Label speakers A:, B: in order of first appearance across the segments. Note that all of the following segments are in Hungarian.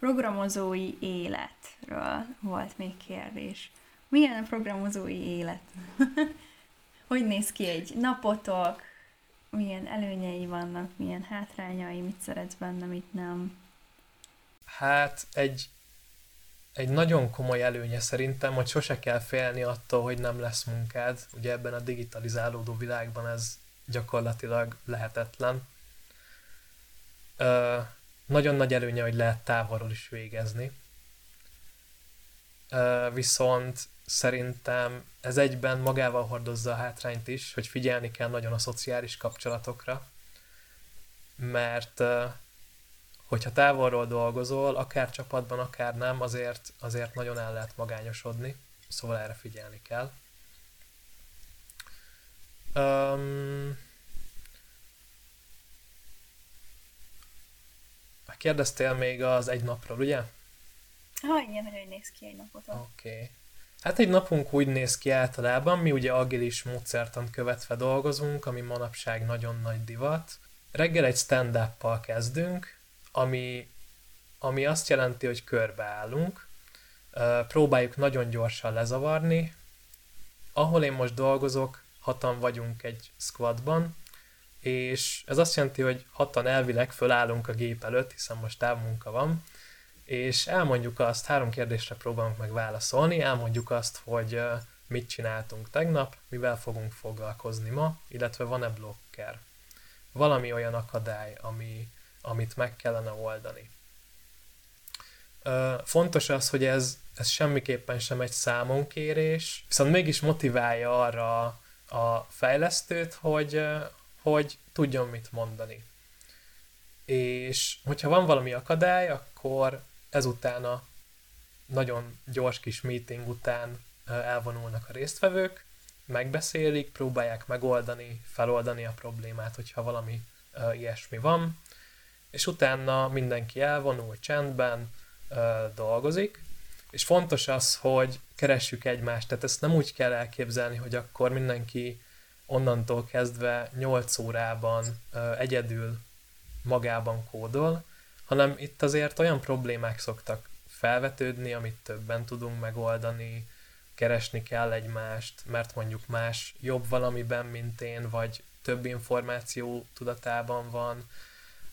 A: programozói életről volt még kérdés. Milyen a programozói élet? hogy néz ki egy napotok? Milyen előnyei vannak, milyen hátrányai, mit szeretsz benne, mit nem?
B: Hát egy, egy nagyon komoly előnye szerintem, hogy sose kell félni attól, hogy nem lesz munkád. Ugye ebben a digitalizálódó világban ez gyakorlatilag lehetetlen. Ö, nagyon nagy előnye, hogy lehet távolról is végezni. Viszont szerintem ez egyben magával hordozza a hátrányt is, hogy figyelni kell nagyon a szociális kapcsolatokra, mert hogyha távolról dolgozol, akár csapatban, akár nem, azért, azért nagyon el lehet magányosodni, szóval erre figyelni kell. Um, kérdeztél még az egy napról, ugye?
A: Ha, igen, hogy néz ki egy napot.
B: Oké. Okay. Hát egy napunk úgy néz ki általában, mi ugye agilis módszertant követve dolgozunk, ami manapság nagyon nagy divat. Reggel egy stand up kezdünk, ami, ami azt jelenti, hogy körbeállunk, próbáljuk nagyon gyorsan lezavarni. Ahol én most dolgozok, hatan vagyunk egy squadban, és ez azt jelenti, hogy hatan elvileg fölállunk a gép előtt, hiszen most távmunka van, és elmondjuk azt, három kérdésre próbálunk meg válaszolni, elmondjuk azt, hogy mit csináltunk tegnap, mivel fogunk foglalkozni ma, illetve van-e blokker. Valami olyan akadály, ami, amit meg kellene oldani. Fontos az, hogy ez, ez semmiképpen sem egy számonkérés, viszont mégis motiválja arra a fejlesztőt, hogy, hogy tudjon mit mondani. És hogyha van valami akadály, akkor ezután a nagyon gyors kis meeting után elvonulnak a résztvevők, megbeszélik, próbálják megoldani, feloldani a problémát, hogyha valami ilyesmi van, és utána mindenki elvonul csendben, dolgozik, és fontos az, hogy keressük egymást, tehát ezt nem úgy kell elképzelni, hogy akkor mindenki onnantól kezdve 8 órában egyedül magában kódol, hanem itt azért olyan problémák szoktak felvetődni, amit többen tudunk megoldani, keresni kell egymást, mert mondjuk más jobb valamiben, mint én, vagy több információ tudatában van,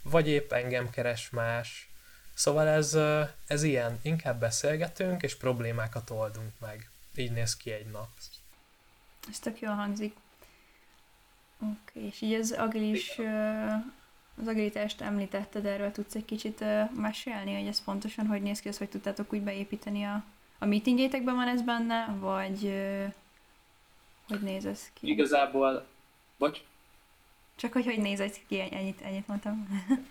B: vagy épp engem keres más. Szóval ez, ez ilyen, inkább beszélgetünk, és problémákat oldunk meg. Így néz ki egy nap.
A: Ez tök jól hangzik. Oké, okay, és így az agilis, az agilitást említetted, erről tudsz egy kicsit mesélni, hogy ez pontosan hogy néz ki, az hogy tudtátok úgy beépíteni a, a meetingétekben van ez benne, vagy hogy néz ez ki?
B: Igazából, bocs?
A: Csak hogy hogy néz ez ki, ennyit, ennyit mondtam.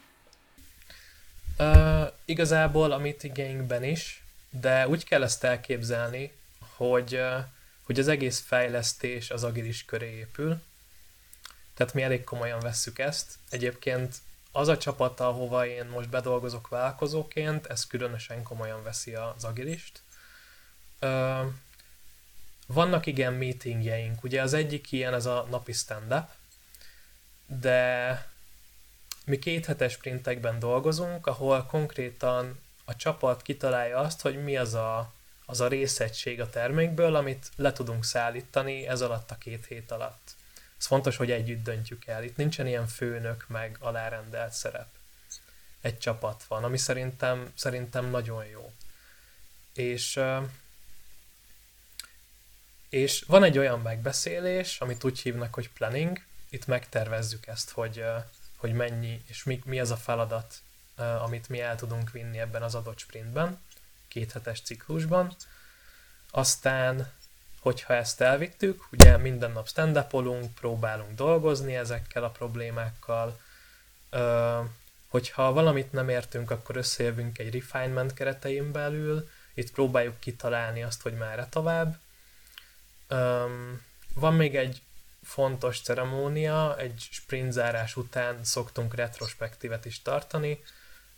B: uh, igazából a meetingeinkben is, de úgy kell ezt elképzelni, hogy, uh, hogy az egész fejlesztés az agilis köré épül, tehát mi elég komolyan vesszük ezt. Egyébként az a csapat, ahova én most bedolgozok vállalkozóként, ez különösen komolyan veszi az agilist. Vannak igen meetingjeink, ugye az egyik ilyen ez a napi stand-up, de mi kéthetes sprintekben dolgozunk, ahol konkrétan a csapat kitalálja azt, hogy mi az a, az a részegység a termékből, amit le tudunk szállítani ez alatt a két hét alatt. Ez fontos, hogy együtt döntjük el. Itt nincsen ilyen főnök meg alárendelt szerep. Egy csapat van, ami szerintem, szerintem nagyon jó. És, és van egy olyan megbeszélés, amit úgy hívnak, hogy planning. Itt megtervezzük ezt, hogy, hogy mennyi és mi, mi az a feladat, amit mi el tudunk vinni ebben az adott sprintben, kéthetes ciklusban. Aztán hogyha ezt elvittük, ugye minden nap stand próbálunk dolgozni ezekkel a problémákkal, ö, hogyha valamit nem értünk, akkor összejövünk egy refinement keretein belül, itt próbáljuk kitalálni azt, hogy merre tovább. Ö, van még egy fontos ceremónia, egy sprint zárás után szoktunk retrospektívet is tartani,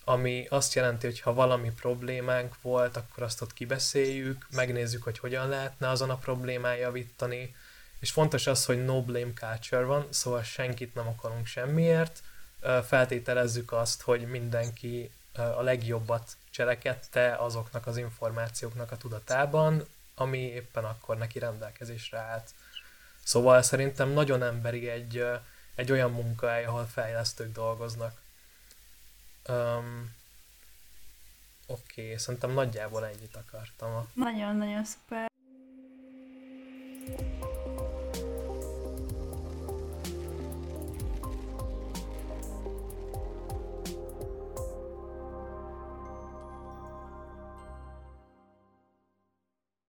B: ami azt jelenti, hogy ha valami problémánk volt, akkor azt ott kibeszéljük, megnézzük, hogy hogyan lehetne azon a problémán javítani, és fontos az, hogy no blame culture van, szóval senkit nem akarunk semmiért, feltételezzük azt, hogy mindenki a legjobbat cselekedte azoknak az információknak a tudatában, ami éppen akkor neki rendelkezésre állt. Szóval szerintem nagyon emberi egy, egy olyan munkahely, ahol fejlesztők dolgoznak. Um, Oké, okay, szerintem nagyjából ennyit akartam.
A: Nagyon-nagyon szuper.